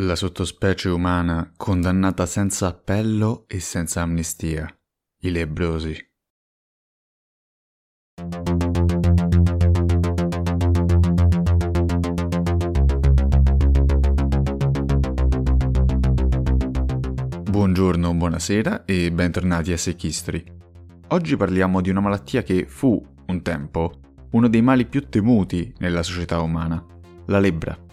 La sottospecie umana condannata senza appello e senza amnistia. I lebrosi. Buongiorno, buonasera e bentornati a Sechistri. Oggi parliamo di una malattia che fu, un tempo, uno dei mali più temuti nella società umana, la lebbra.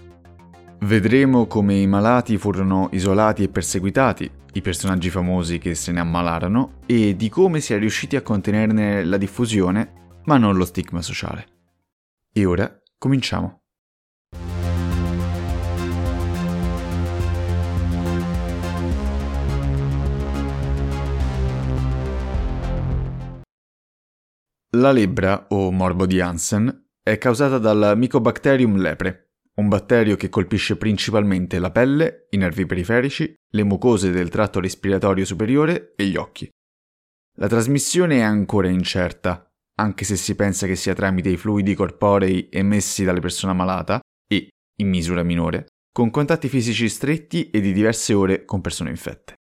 Vedremo come i malati furono isolati e perseguitati, i personaggi famosi che se ne ammalarono e di come si è riusciti a contenerne la diffusione, ma non lo stigma sociale. E ora cominciamo. La lebbra, o morbo di Hansen, è causata dal Mycobacterium lepre, un batterio che colpisce principalmente la pelle, i nervi periferici, le mucose del tratto respiratorio superiore e gli occhi. La trasmissione è ancora incerta, anche se si pensa che sia tramite i fluidi corporei emessi dalle persone malata e, in misura minore, con contatti fisici stretti e di diverse ore con persone infette.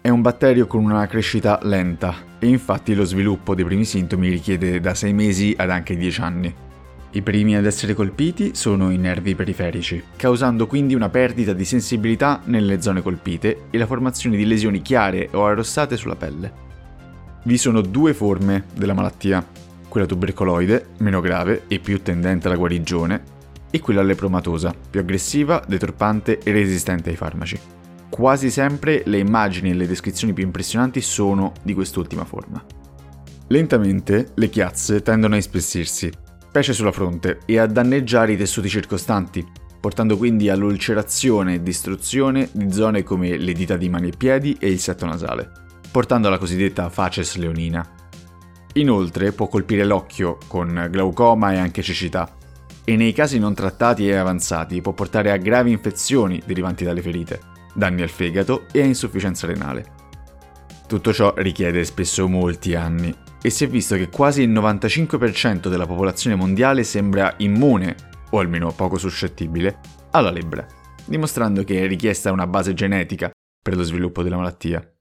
È un batterio con una crescita lenta e infatti lo sviluppo dei primi sintomi richiede da 6 mesi ad anche 10 anni. I primi ad essere colpiti sono i nervi periferici, causando quindi una perdita di sensibilità nelle zone colpite e la formazione di lesioni chiare o arrossate sulla pelle. Vi sono due forme della malattia, quella tubercoloide, meno grave e più tendente alla guarigione, e quella lepromatosa, più aggressiva, deturpante e resistente ai farmaci. Quasi sempre le immagini e le descrizioni più impressionanti sono di quest'ultima forma. Lentamente le chiazze tendono a ispessirsi, specie sulla fronte, e a danneggiare i tessuti circostanti, portando quindi all'ulcerazione e distruzione di zone come le dita di mani e piedi e il setto nasale, portando alla cosiddetta facies leonina. Inoltre può colpire l'occhio con glaucoma e anche cecità, e nei casi non trattati e avanzati può portare a gravi infezioni derivanti dalle ferite, danni al fegato e a insufficienza renale. Tutto ciò richiede spesso molti anni e si è visto che quasi il 95% della popolazione mondiale sembra immune, o almeno poco suscettibile, alla lebbra, dimostrando che è richiesta una base genetica per lo sviluppo della malattia.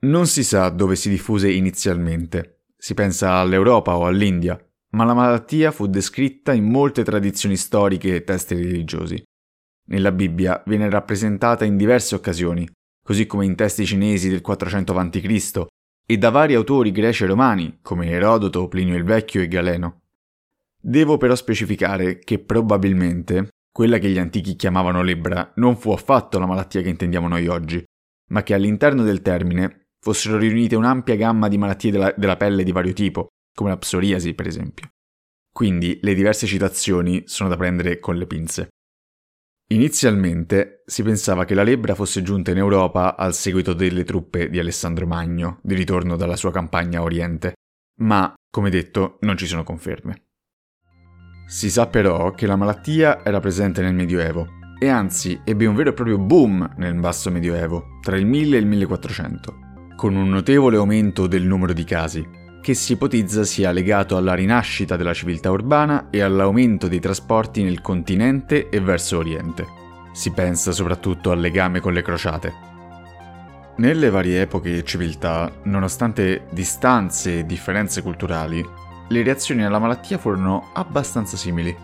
Non si sa dove si diffuse inizialmente. Si pensa all'Europa o all'India, ma la malattia fu descritta in molte tradizioni storiche e testi religiosi. Nella Bibbia viene rappresentata in diverse occasioni, così come in testi cinesi del 400 a.C. e da vari autori greci e romani, come Erodoto, Plinio il Vecchio e Galeno. Devo però specificare che probabilmente quella che gli antichi chiamavano lebbra non fu affatto la malattia che intendiamo noi oggi, ma che all'interno del termine fossero riunite un'ampia gamma di malattie della, della pelle di vario tipo, come la psoriasi per esempio. Quindi le diverse citazioni sono da prendere con le pinze. Inizialmente si pensava che la lebbra fosse giunta in Europa al seguito delle truppe di Alessandro Magno, di ritorno dalla sua campagna a Oriente, ma, come detto, non ci sono conferme. Si sa però che la malattia era presente nel Medioevo e anzi ebbe un vero e proprio boom nel basso Medioevo, tra il 1000 e il 1400, con un notevole aumento del numero di casi, che si ipotizza sia legato alla rinascita della civiltà urbana e all'aumento dei trasporti nel continente e verso Oriente. Si pensa soprattutto al legame con le crociate. Nelle varie epoche e civiltà, nonostante distanze e differenze culturali, le reazioni alla malattia furono abbastanza simili.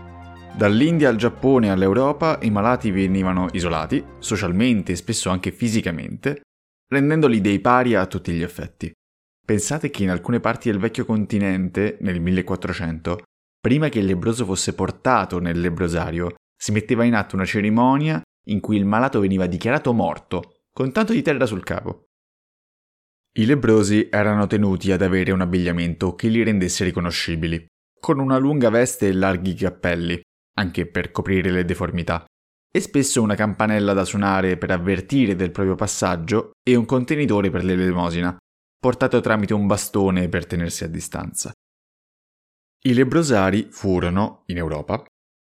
Dall'India al Giappone all'Europa i malati venivano isolati, socialmente e spesso anche fisicamente, rendendoli dei paria a tutti gli effetti. Pensate che in alcune parti del vecchio continente, nel 1400, prima che il lebroso fosse portato nel lebrosario, si metteva in atto una cerimonia in cui il malato veniva dichiarato morto, con tanto di terra sul capo. I lebrosi erano tenuti ad avere un abbigliamento che li rendesse riconoscibili, con una lunga veste e larghi cappelli, anche per coprire le deformità, e spesso una campanella da suonare per avvertire del proprio passaggio e un contenitore per l'elemosina, portato tramite un bastone per tenersi a distanza. I lebrosari furono, in Europa,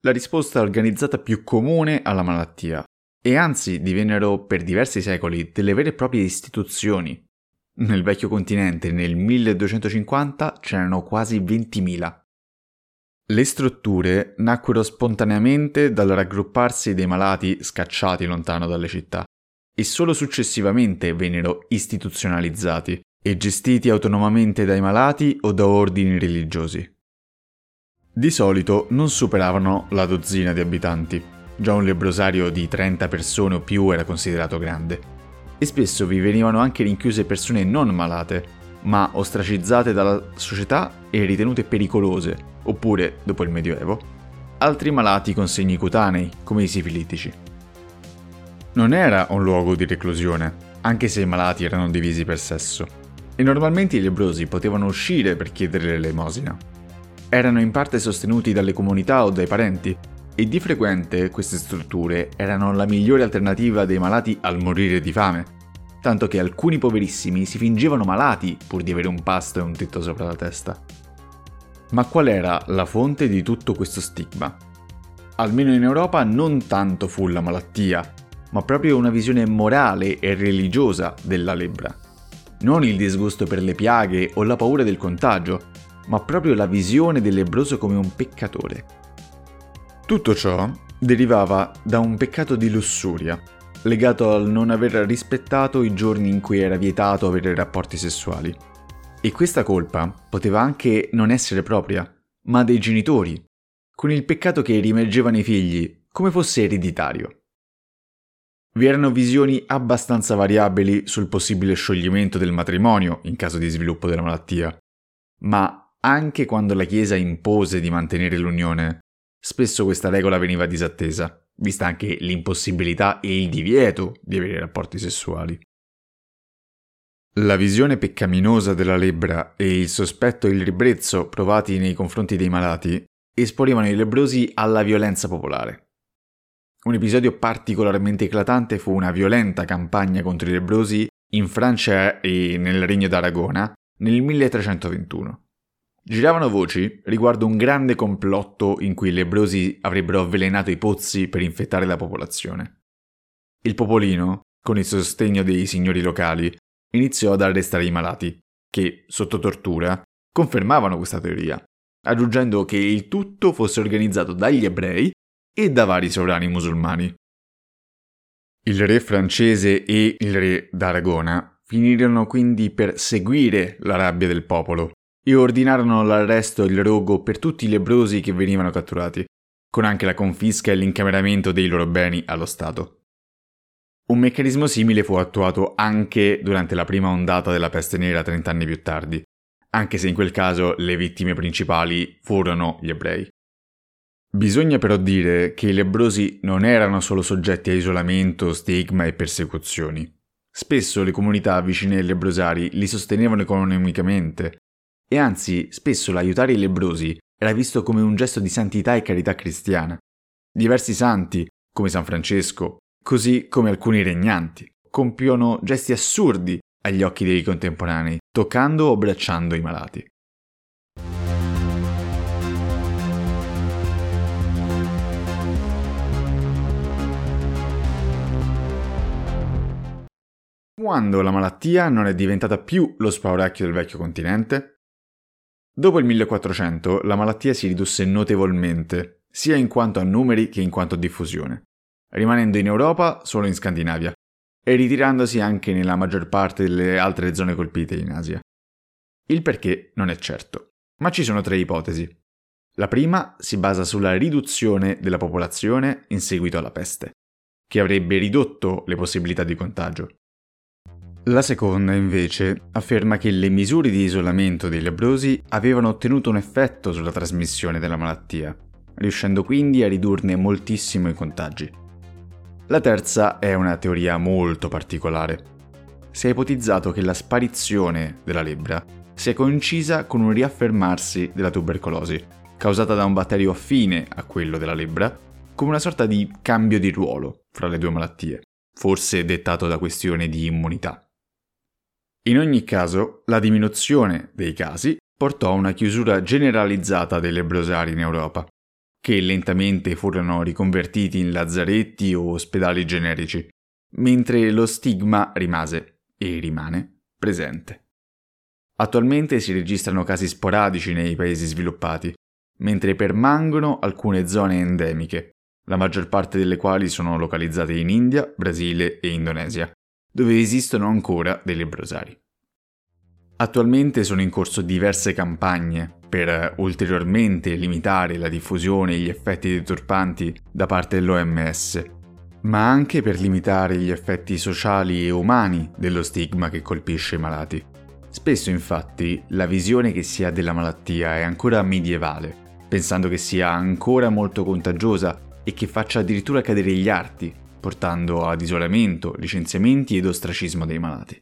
la risposta organizzata più comune alla malattia e anzi divennero per diversi secoli delle vere e proprie istituzioni. Nel vecchio continente nel 1250 c'erano quasi 20.000. Le strutture nacquero spontaneamente dal raggrupparsi dei malati scacciati lontano dalle città e solo successivamente vennero istituzionalizzati e gestiti autonomamente dai malati o da ordini religiosi. Di solito non superavano la dozzina di abitanti, già un lebrosario di 30 persone o più era considerato grande, e spesso vi venivano anche rinchiuse persone non malate, ma ostracizzate dalla società e ritenute pericolose, oppure, dopo il Medioevo, altri malati con segni cutanei, come i sifilitici. Non era un luogo di reclusione, anche se i malati erano divisi per sesso, e normalmente i lebrosi potevano uscire per chiedere l'elemosina, erano in parte sostenuti dalle comunità o dai parenti, e di frequente queste strutture erano la migliore alternativa dei malati al morire di fame, tanto che alcuni poverissimi si fingevano malati pur di avere un pasto e un tetto sopra la testa. Ma qual era la fonte di tutto questo stigma? Almeno in Europa non tanto fu la malattia, ma proprio una visione morale e religiosa della lebbra. Non il disgusto per le piaghe o la paura del contagio, ma proprio la visione del lebroso come un peccatore. Tutto ciò derivava da un peccato di lussuria, legato al non aver rispettato i giorni in cui era vietato avere rapporti sessuali. E questa colpa poteva anche non essere propria, ma dei genitori, con il peccato che rimergeva nei figli, come fosse ereditario. Vi erano visioni abbastanza variabili sul possibile scioglimento del matrimonio in caso di sviluppo della malattia, ma anche quando la Chiesa impose di mantenere l'unione, spesso questa regola veniva disattesa, vista anche l'impossibilità e il divieto di avere rapporti sessuali. La visione peccaminosa della lebbra e il sospetto e il ribrezzo provati nei confronti dei malati esponevano i lebrosi alla violenza popolare. Un episodio particolarmente eclatante fu una violenta campagna contro i lebrosi in Francia e nel Regno d'Aragona nel 1321. Giravano voci riguardo un grande complotto in cui i lebrosi avrebbero avvelenato i pozzi per infettare la popolazione. Il popolino, con il sostegno dei signori locali, iniziò ad arrestare i malati, che, sotto tortura, confermavano questa teoria, aggiungendo che il tutto fosse organizzato dagli ebrei e da vari sovrani musulmani. Il re francese e il re d'Aragona finirono quindi per seguire la rabbia del popolo e ordinarono l'arresto e il rogo per tutti i lebrosi che venivano catturati, con anche la confisca e l'incameramento dei loro beni allo Stato. Un meccanismo simile fu attuato anche durante la prima ondata della peste nera trent'anni più tardi, anche se in quel caso le vittime principali furono gli ebrei. Bisogna però dire che i lebrosi non erano solo soggetti a isolamento, stigma e persecuzioni. Spesso le comunità vicine ai lebrosari li sostenevano economicamente, e anzi spesso l'aiutare i lebrosi era visto come un gesto di santità e carità cristiana. Diversi santi, come San Francesco, così come alcuni regnanti, compiono gesti assurdi agli occhi dei contemporanei, toccando o abbracciando i malati. Quando la malattia non è diventata più lo spauracchio del vecchio continente? Dopo il 1400 la malattia si ridusse notevolmente, sia in quanto a numeri che in quanto a diffusione, rimanendo in Europa solo in Scandinavia e ritirandosi anche nella maggior parte delle altre zone colpite in Asia. Il perché non è certo, ma ci sono tre ipotesi. La prima si basa sulla riduzione della popolazione in seguito alla peste, che avrebbe ridotto le possibilità di contagio. La seconda, invece, afferma che le misure di isolamento dei lebrosi avevano ottenuto un effetto sulla trasmissione della malattia, riuscendo quindi a ridurne moltissimo i contagi. La terza è una teoria molto particolare. Si è ipotizzato che la sparizione della lebbra sia coincisa con un riaffermarsi della tubercolosi, causata da un batterio affine a quello della lebbra, come una sorta di cambio di ruolo fra le due malattie, forse dettato da questione di immunità. In ogni caso, la diminuzione dei casi portò a una chiusura generalizzata dei lebrosari in Europa, che lentamente furono riconvertiti in lazzaretti o ospedali generici, mentre lo stigma rimase, e rimane, presente. Attualmente si registrano casi sporadici nei paesi sviluppati, mentre permangono alcune zone endemiche, la maggior parte delle quali sono localizzate in India, Brasile e Indonesia, dove esistono ancora dei lebrosari. Attualmente sono in corso diverse campagne per ulteriormente limitare la diffusione e gli effetti deturpanti da parte dell'OMS, ma anche per limitare gli effetti sociali e umani dello stigma che colpisce i malati. Spesso infatti la visione che si ha della malattia è ancora medievale, pensando che sia ancora molto contagiosa e che faccia addirittura cadere gli arti, portando ad isolamento, licenziamenti ed ostracismo dei malati.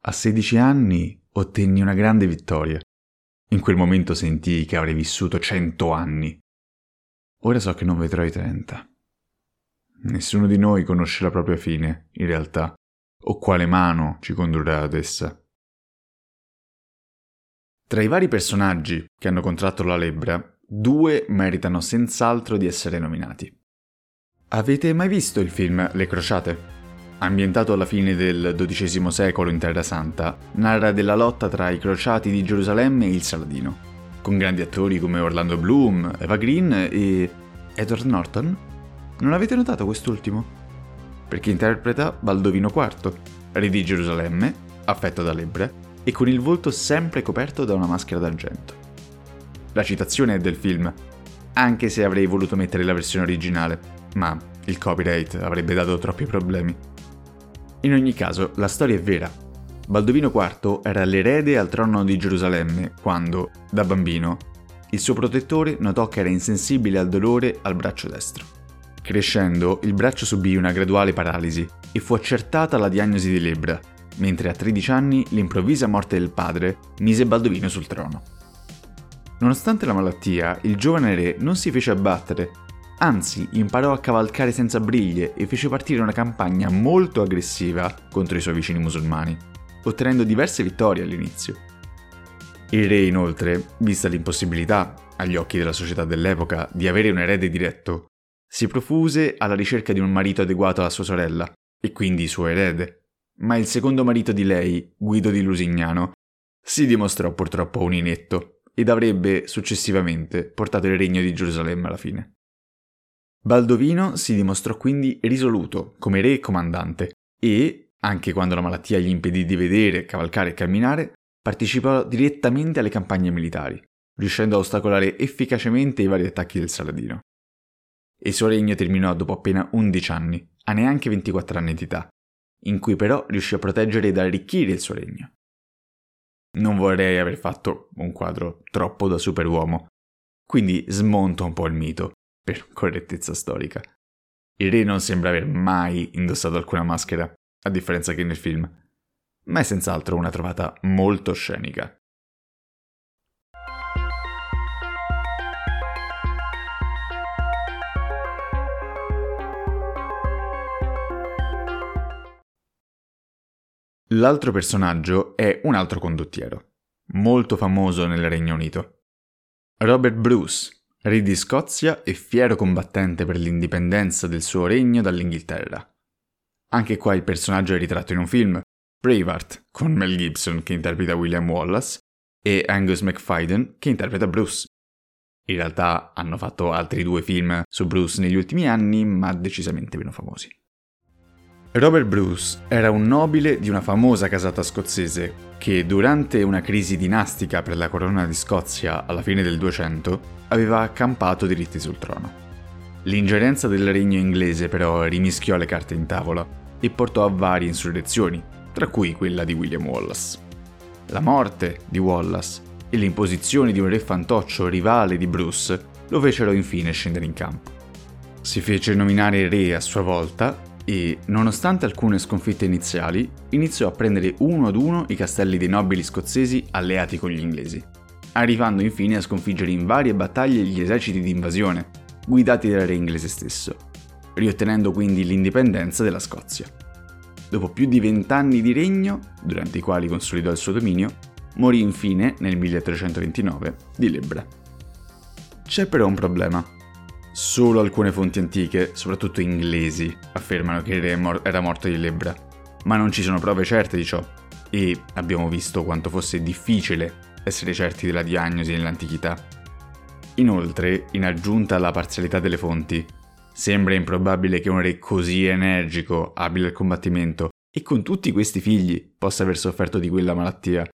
A 16 anni ottenni una grande vittoria. In quel momento sentii che avrei vissuto 100 anni. Ora so che non vedrò i 30. Nessuno di noi conosce la propria fine, in realtà, o quale mano ci condurrà ad essa. Tra i vari personaggi che hanno contratto la lebbra, due meritano senz'altro di essere nominati. Avete mai visto il film Le Crociate? ambientato alla fine del XII secolo in Terra Santa, narra della lotta tra i crociati di Gerusalemme e il Saladino, con grandi attori come Orlando Bloom, Eva Green e Edward Norton. Non avete notato quest'ultimo? Perché interpreta Baldovino IV, re di Gerusalemme, affetto da lebbra, e con il volto sempre coperto da una maschera d'argento. La citazione è del film, anche se avrei voluto mettere la versione originale, ma il copyright avrebbe dato troppi problemi. In ogni caso, la storia è vera. Baldovino IV era l'erede al trono di Gerusalemme quando, da bambino, il suo protettore notò che era insensibile al dolore al braccio destro. Crescendo, il braccio subì una graduale paralisi e fu accertata la diagnosi di lebbra, mentre a 13 anni l'improvvisa morte del padre mise Baldovino sul trono. Nonostante la malattia, il giovane re non si fece abbattere Anzi, imparò a cavalcare senza briglie e fece partire una campagna molto aggressiva contro i suoi vicini musulmani, ottenendo diverse vittorie all'inizio. Il re, inoltre, vista l'impossibilità, agli occhi della società dell'epoca, di avere un erede diretto, si profuse alla ricerca di un marito adeguato alla sua sorella, e quindi suo erede. Ma il secondo marito di lei, Guido di Lusignano, si dimostrò purtroppo un inetto ed avrebbe successivamente portato il regno di Gerusalemme alla fine. Baldovino si dimostrò quindi risoluto come re e comandante e, anche quando la malattia gli impedì di vedere, cavalcare e camminare, partecipò direttamente alle campagne militari, riuscendo a ostacolare efficacemente i vari attacchi del Saladino. Il suo regno terminò dopo appena 11 anni, a neanche 24 anni di età, in cui però riuscì a proteggere ed arricchire il suo regno. Non vorrei aver fatto un quadro troppo da superuomo, quindi smonto un po' il mito per correttezza storica. Il re non sembra aver mai indossato alcuna maschera, a differenza che nel film, ma è senz'altro una trovata molto scenica. L'altro personaggio è un altro condottiero, molto famoso nel Regno Unito. Robert Bruce, re di Scozia e fiero combattente per l'indipendenza del suo regno dall'Inghilterra. Anche qua il personaggio è ritratto in un film, Braveheart, con Mel Gibson che interpreta William Wallace e Angus McFadden che interpreta Bruce. In realtà hanno fatto altri due film su Bruce negli ultimi anni, ma decisamente meno famosi. Robert Bruce era un nobile di una famosa casata scozzese che durante una crisi dinastica per la corona di Scozia alla fine del 200 aveva accampato diritti sul trono. L'ingerenza del regno inglese però rimischiò le carte in tavola e portò a varie insurrezioni, tra cui quella di William Wallace. La morte di Wallace e l'imposizione di un re fantoccio rivale di Bruce lo fecero infine scendere in campo. Si fece nominare re a sua volta e, nonostante alcune sconfitte iniziali, iniziò a prendere uno ad uno i castelli dei nobili scozzesi alleati con gli inglesi, arrivando infine a sconfiggere in varie battaglie gli eserciti di invasione, guidati dal re inglese stesso, riottenendo quindi l'indipendenza della Scozia. Dopo più di vent'anni di regno, durante i quali consolidò il suo dominio, morì infine nel 1329 di lebbra. C'è però un problema. Solo alcune fonti antiche, soprattutto inglesi, affermano che il re era morto di lebbra, ma non ci sono prove certe di ciò, e abbiamo visto quanto fosse difficile essere certi della diagnosi nell'antichità. Inoltre, in aggiunta alla parzialità delle fonti, sembra improbabile che un re così energico, abile al combattimento e con tutti questi figli possa aver sofferto di quella malattia,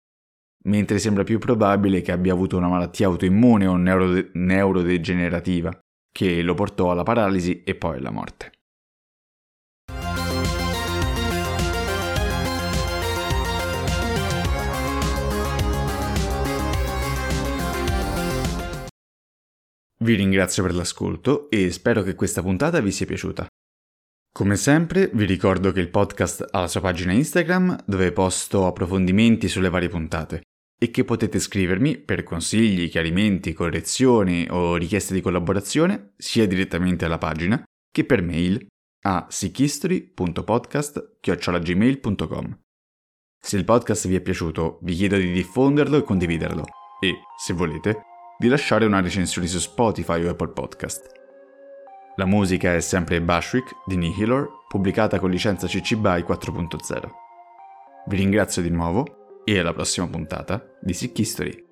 mentre sembra più probabile che abbia avuto una malattia autoimmune o neurode- neurodegenerativa, che lo portò alla paralisi e poi alla morte. Vi ringrazio per l'ascolto e spero che questa puntata vi sia piaciuta. Come sempre vi ricordo che il podcast ha la sua pagina Instagram dove posto approfondimenti sulle varie puntate e che potete scrivermi per consigli, chiarimenti, correzioni o richieste di collaborazione sia direttamente alla pagina che per mail a sickhistory.podcast.gmail.com Se il podcast vi è piaciuto vi chiedo di diffonderlo e condividerlo e, se volete, di lasciare una recensione su Spotify o Apple Podcast. La musica è sempre Bushwick di Nihilor, pubblicata con licenza CC BY 4.0. Vi ringrazio di nuovo e alla prossima puntata di Sick History.